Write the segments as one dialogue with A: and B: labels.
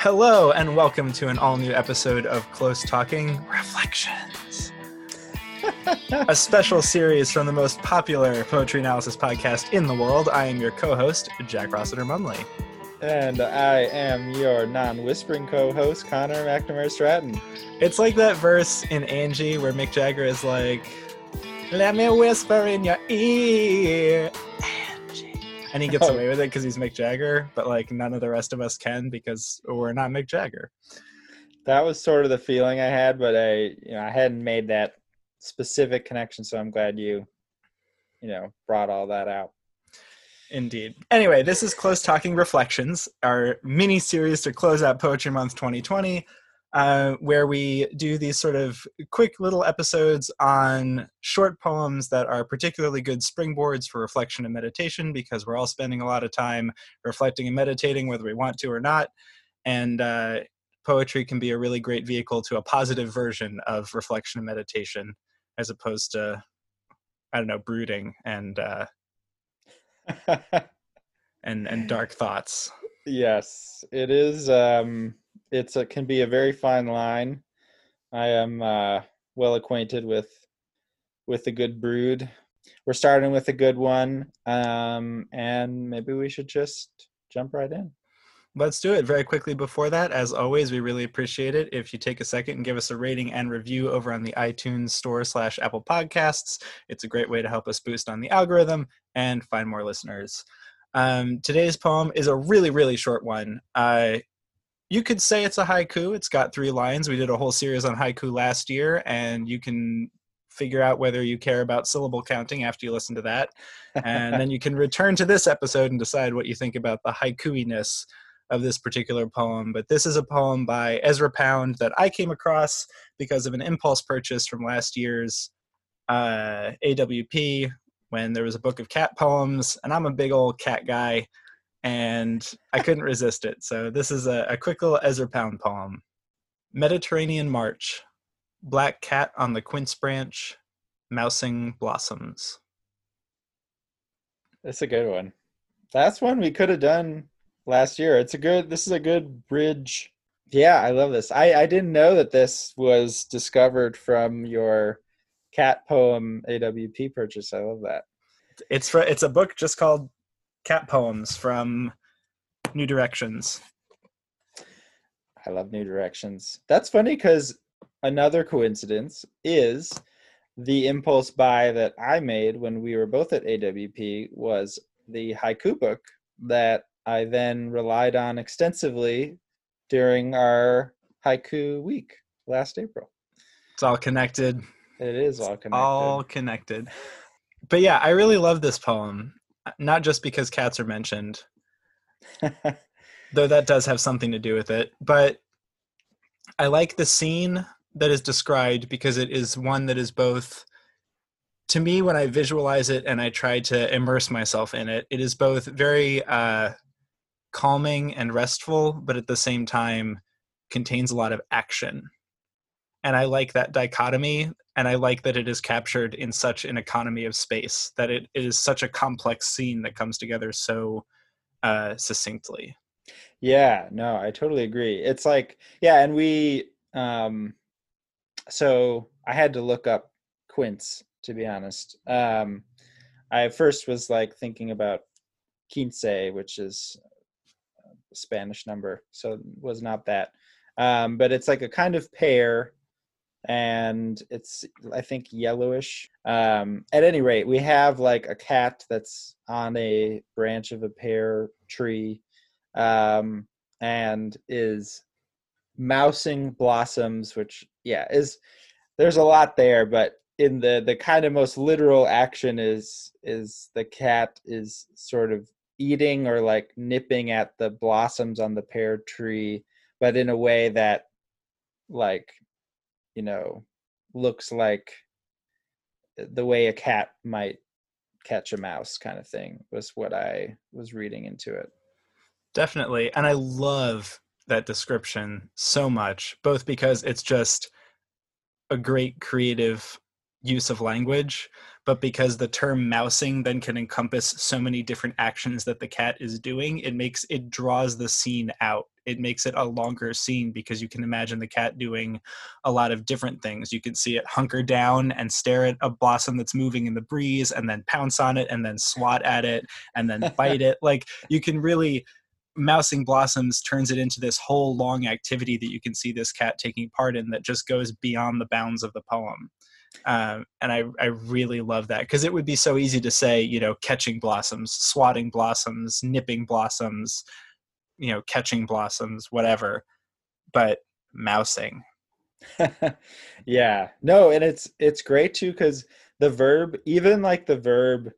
A: Hello, and welcome to an all new episode of Close Talking Reflections, a special series from the most popular poetry analysis podcast in the world. I am your co host, Jack Rossiter Munley.
B: And I am your non whispering co host, Connor McNamara Stratton.
A: It's like that verse in Angie where Mick Jagger is like, Let me whisper in your ear. And he gets away with it because he's Mick Jagger, but like none of the rest of us can because we're not Mick Jagger.
B: That was sort of the feeling I had, but I, you know, I hadn't made that specific connection. So I'm glad you, you know, brought all that out.
A: Indeed. Anyway, this is Close Talking Reflections, our mini series to close out Poetry Month 2020, uh, where we do these sort of quick little episodes on short poems that are particularly good springboards for reflection and meditation because we're all spending a lot of time reflecting and meditating, whether we want to or not. And uh, poetry can be a really great vehicle to a positive version of reflection and meditation as opposed to, I don't know, brooding and. Uh, and and dark thoughts.
B: yes, it is. Um, it's a, can be a very fine line. I am uh, well acquainted with with the good brood. We're starting with a good one, um, and maybe we should just jump right in.
A: Let's do it very quickly. Before that, as always, we really appreciate it if you take a second and give us a rating and review over on the iTunes Store slash Apple Podcasts. It's a great way to help us boost on the algorithm and find more listeners. Um, today's poem is a really really short one. Uh, you could say it's a haiku. It's got three lines. We did a whole series on haiku last year, and you can figure out whether you care about syllable counting after you listen to that. and then you can return to this episode and decide what you think about the haikuiness of this particular poem. But this is a poem by Ezra Pound that I came across because of an impulse purchase from last year's uh, AWP when there was a book of cat poems, and I'm a big old cat guy, and I couldn't resist it. So this is a, a quick little Ezra Pound poem. Mediterranean March, black cat on the quince branch, mousing blossoms.
B: That's a good one. That's one we could have done last year. It's a good. This is a good bridge. Yeah, I love this. I I didn't know that this was discovered from your cat poem AWP purchase. I love that.
A: It's for it's a book just called Cat Poems from New Directions.
B: I love New Directions. That's funny because another coincidence is the impulse buy that I made when we were both at AWP was the haiku book that I then relied on extensively during our haiku week last April.
A: It's all connected.
B: It is all connected.
A: All connected. But yeah, I really love this poem. Not just because cats are mentioned, though that does have something to do with it, but I like the scene that is described because it is one that is both to me when I visualize it and I try to immerse myself in it, it is both very uh, calming and restful, but at the same time contains a lot of action. And I like that dichotomy, and I like that it is captured in such an economy of space, that it, is such a complex scene that comes together so uh, succinctly.
B: Yeah, no, I totally agree. It's like, yeah, and we um so I had to look up quince to be honest. Um I first was like thinking about quince, which is Spanish number, so it was not that. Um but it's like a kind of pear and it's I think yellowish. Um at any rate, we have like a cat that's on a branch of a pear tree um, and is mousing blossoms, which yeah is there's a lot there, but in the the kind of most literal action is is the cat is sort of eating or like nipping at the blossoms on the pear tree, but in a way that like you know looks like the way a cat might catch a mouse kind of thing was what I was reading into it.
A: Definitely. And I love that description so much, both because it's just a great creative use of language, but because the term mousing then can encompass so many different actions that the cat is doing, it makes it draws the scene out it makes it a longer scene because you can imagine the cat doing a lot of different things. You can see it hunker down and stare at a blossom that's moving in the breeze and then pounce on it and then swat at it and then bite it. Like you can really mousing blossoms turns it into this whole long activity that you can see this cat taking part in that just goes beyond the bounds of the poem um, and I, I really love that because it would be so easy to say you know catching blossoms swatting blossoms nipping blossoms you know catching blossoms whatever but mousing.
B: Yeah. No and it's it's great too because the verb even like the verb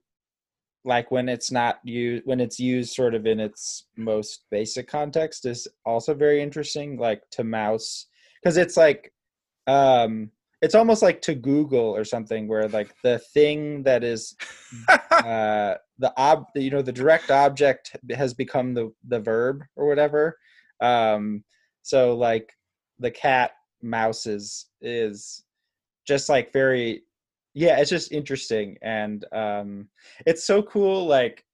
B: like when it's not used when it's used sort of in its most basic context is also very interesting like to mouse because it's like um it's almost like to google or something where like the thing that is uh the ob you know the direct object has become the the verb or whatever. Um so like the cat mouses is is just like very yeah it's just interesting and um it's so cool like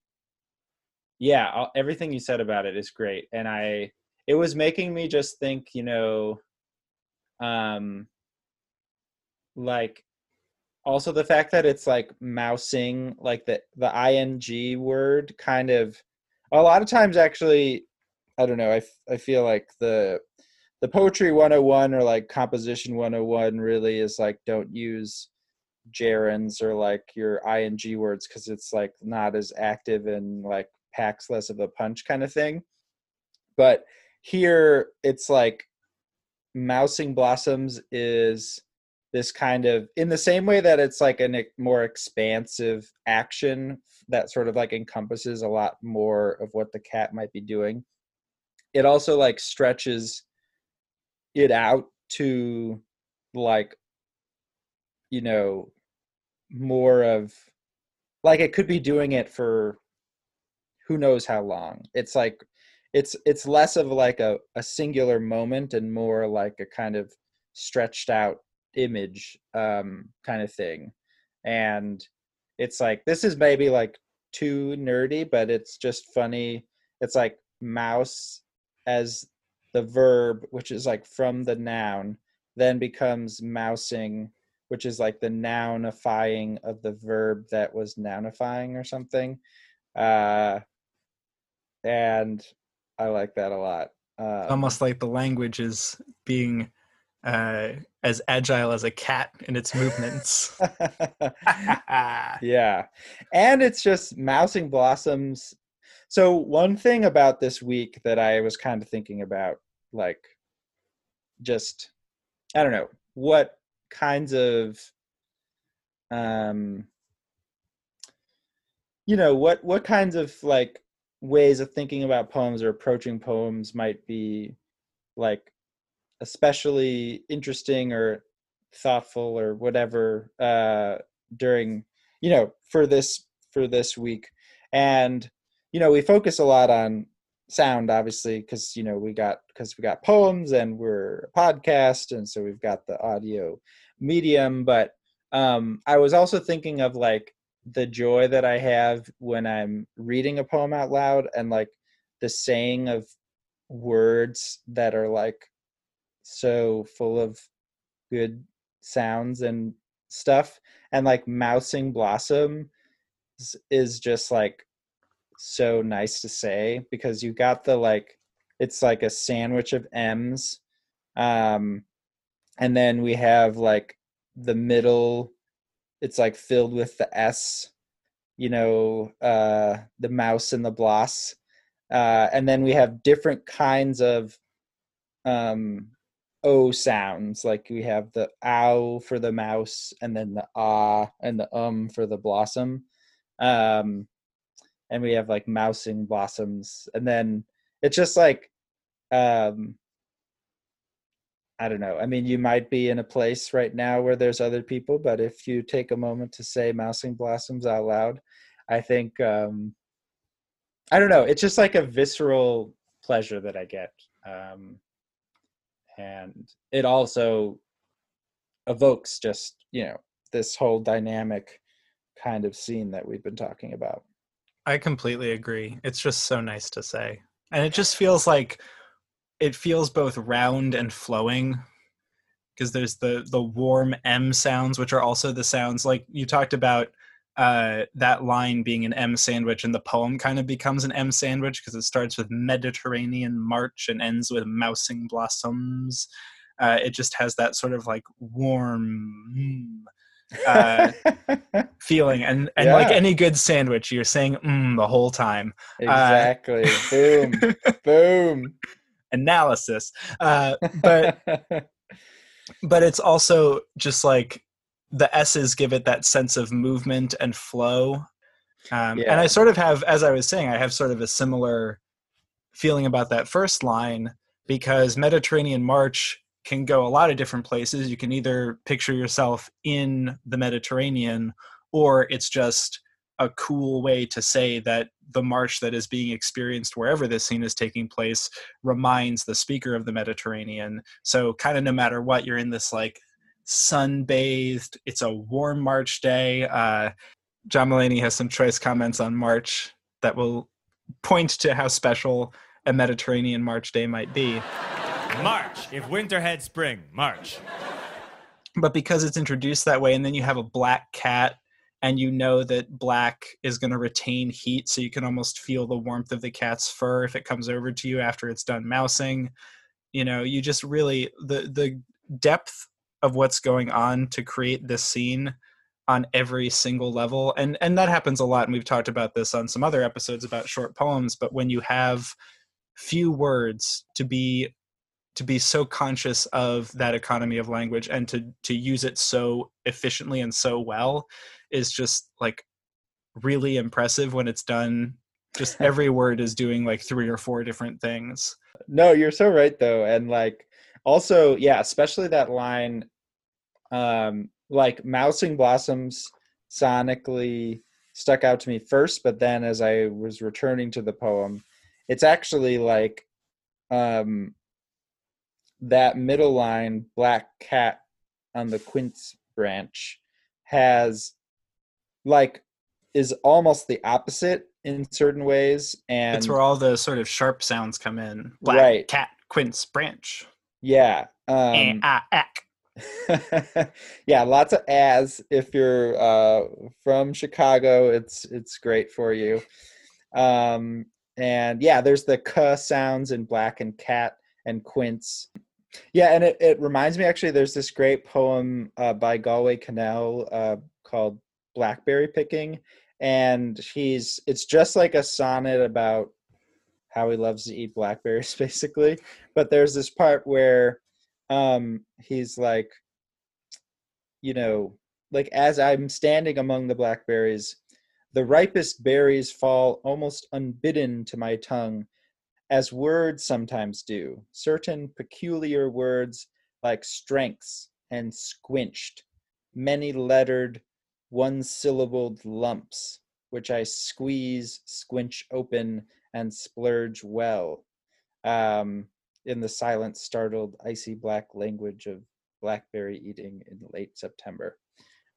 B: yeah everything you said about it is great and i it was making me just think you know um like also the fact that it's like mousing like the the ing word kind of a lot of times actually i don't know i, I feel like the the poetry 101 or like composition 101 really is like don't use gerunds or like your ing words because it's like not as active and like packs less of a punch kind of thing. But here it's like mousing blossoms is this kind of in the same way that it's like a more expansive action that sort of like encompasses a lot more of what the cat might be doing it also like stretches it out to like you know more of like it could be doing it for who knows how long. It's like it's it's less of like a, a singular moment and more like a kind of stretched out image um kind of thing and it's like this is maybe like too nerdy but it's just funny it's like mouse as the verb which is like from the noun then becomes mousing which is like the nounifying of the verb that was nounifying or something. Uh, and I like that a lot.
A: Um, Almost like the language is being uh, as agile as a cat in its movements.
B: yeah. And it's just mousing blossoms. So, one thing about this week that I was kind of thinking about, like, just, I don't know, what kinds of um you know what what kinds of like ways of thinking about poems or approaching poems might be like especially interesting or thoughtful or whatever uh during you know for this for this week. And you know we focus a lot on sound obviously because you know we got because we got poems and we're a podcast and so we've got the audio medium. But um i was also thinking of like the joy that i have when i'm reading a poem out loud and like the saying of words that are like so full of good sounds and stuff and like mousing blossom is just like so nice to say because you got the like it's like a sandwich of m's um and then we have like the middle it's like filled with the s you know uh the mouse and the bloss uh and then we have different kinds of um o sounds like we have the ow for the mouse and then the ah and the um for the blossom um and we have like mousing blossoms and then it's just like um i don't know i mean you might be in a place right now where there's other people but if you take a moment to say mousing blossoms out loud i think um i don't know it's just like a visceral pleasure that i get um and it also evokes just you know this whole dynamic kind of scene that we've been talking about
A: I completely agree. It's just so nice to say. And it just feels like it feels both round and flowing because there's the the warm M sounds, which are also the sounds like you talked about uh, that line being an M sandwich, and the poem kind of becomes an M sandwich because it starts with Mediterranean March and ends with mousing blossoms. Uh, it just has that sort of like warm uh, feeling, and and yeah. like any good sandwich, you're saying mm the whole time.
B: Uh, exactly. boom. Boom.
A: Analysis. Uh, but but it's also just like the S's give it that sense of movement and flow. Um, yeah. And I sort of have, as I was saying, I have sort of a similar feeling about that first line because Mediterranean March can go a lot of different places. You can either picture yourself in the Mediterranean or it's just a cool way to say that the march that is being experienced wherever this scene is taking place reminds the speaker of the Mediterranean. So, kind of no matter what, you're in this like sunbathed. It's a warm March day. Uh, John Mulaney has some choice comments on March that will point to how special a Mediterranean March day might be.
C: March. If winter had spring, March.
A: But because it's introduced that way, and then you have a black cat, and you know that black is going to retain heat, so you can almost feel the warmth of the cat's fur if it comes over to you after it's done mousing. You know, you just really the the depth of what's going on to create this scene on every single level. And and that happens a lot and we've talked about this on some other episodes about short poems but when you have few words to be to be so conscious of that economy of language and to to use it so efficiently and so well is just like really impressive when it's done just every word is doing like three or four different things.
B: No you're so right though and like also yeah especially that line um like mousing blossoms sonically stuck out to me first but then as i was returning to the poem it's actually like um that middle line black cat on the quince branch has like is almost the opposite in certain ways and
A: it's where all the sort of sharp sounds come in black right. cat quince branch
B: yeah. Um, yeah, lots of as. If you're uh, from Chicago, it's it's great for you. Um, and yeah, there's the k sounds in black and cat and quince. Yeah, and it, it reminds me actually. There's this great poem uh, by Galway Kinnell uh, called "Blackberry Picking," and he's it's just like a sonnet about how he loves to eat blackberries basically. But there's this part where um he's like you know like as i'm standing among the blackberries the ripest berries fall almost unbidden to my tongue as words sometimes do. Certain peculiar words like strengths and squinched many lettered one syllabled lumps which i squeeze squinch open and splurge well um, in the silent, startled, icy black language of blackberry eating in late September,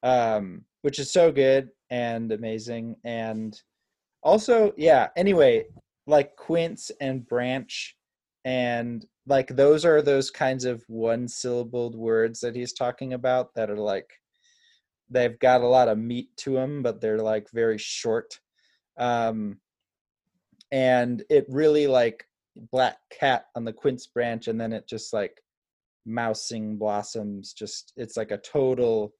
B: um, which is so good and amazing. And also, yeah, anyway, like quince and branch and like those are those kinds of one syllabled words that he's talking about that are like they've got a lot of meat to them but they're like very short. Um and it really like black cat on the quince branch and then it just like mousing blossoms just it's like a total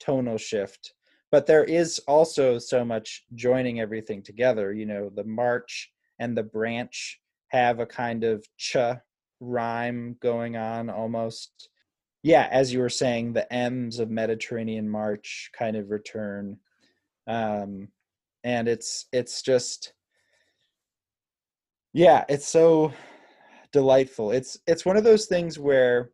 B: tonal shift. But there is also so much joining everything together you know the march and the branch have a kind of ch rhyme going on almost yeah as you were saying the m's of mediterranean march kind of return um and it's it's just yeah it's so delightful. It's it's one of those things where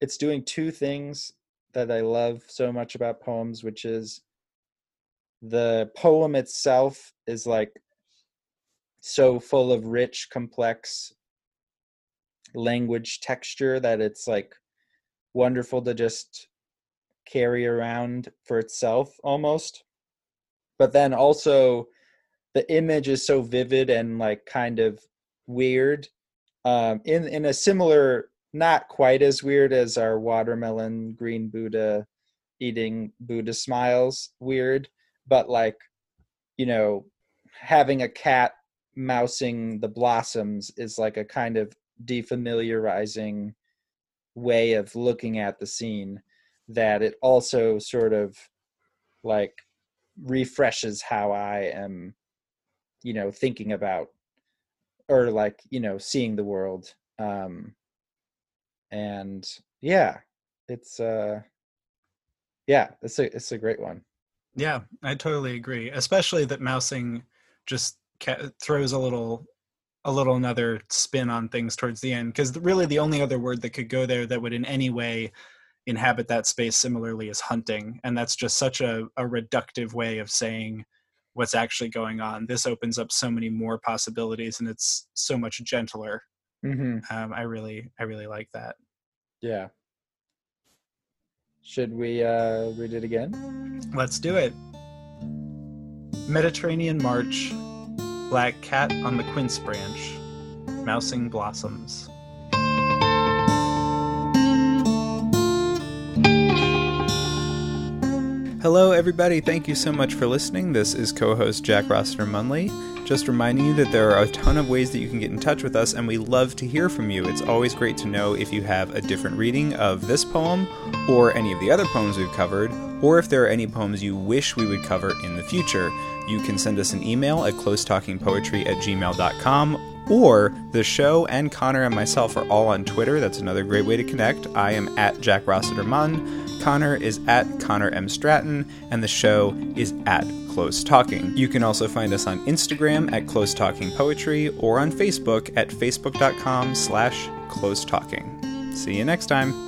B: it's doing two things that i love so much about poems which is the poem itself is like so full of rich complex language texture that it's like wonderful to just carry around for itself almost. But then also the image is so vivid and like kind of weird um, in in a similar, not quite as weird as our watermelon green Buddha eating Buddha smiles weird, but like, you know, having a cat mousing the blossoms is like a kind of defamiliarizing way of looking at the scene that it also sort of like refreshes how I am, you know, thinking about or like, you know, seeing the world. Um and yeah, it's uh yeah, it's a it's a great one.
A: Yeah, I totally agree. Especially that mousing just ca- throws a little a little another spin on things towards the end because really the only other word that could go there that would in any way inhabit that space similarly is hunting and that's just such a, a reductive way of saying what's actually going on this opens up so many more possibilities and it's so much gentler
B: Mm-hmm.
A: um, i really i really like that
B: Yeah. Should we uh read it again?
A: let's do it mediterranean march black cat on the quince branch mousing blossoms Hello, everybody. Thank you so much for listening. This is co host Jack Rossiter Munley. Just reminding you that there are a ton of ways that you can get in touch with us, and we love to hear from you. It's always great to know if you have a different reading of this poem or any of the other poems we've covered, or if there are any poems you wish we would cover in the future. You can send us an email at closetalkingpoetry at gmail.com or the show and Connor and myself are all on Twitter. That's another great way to connect. I am at Jack Rossiter Munn. Connor is at Connor M. Stratton, and the show is at Close Talking. You can also find us on Instagram at Close Talking Poetry or on Facebook at facebook.com slash close talking. See you next time.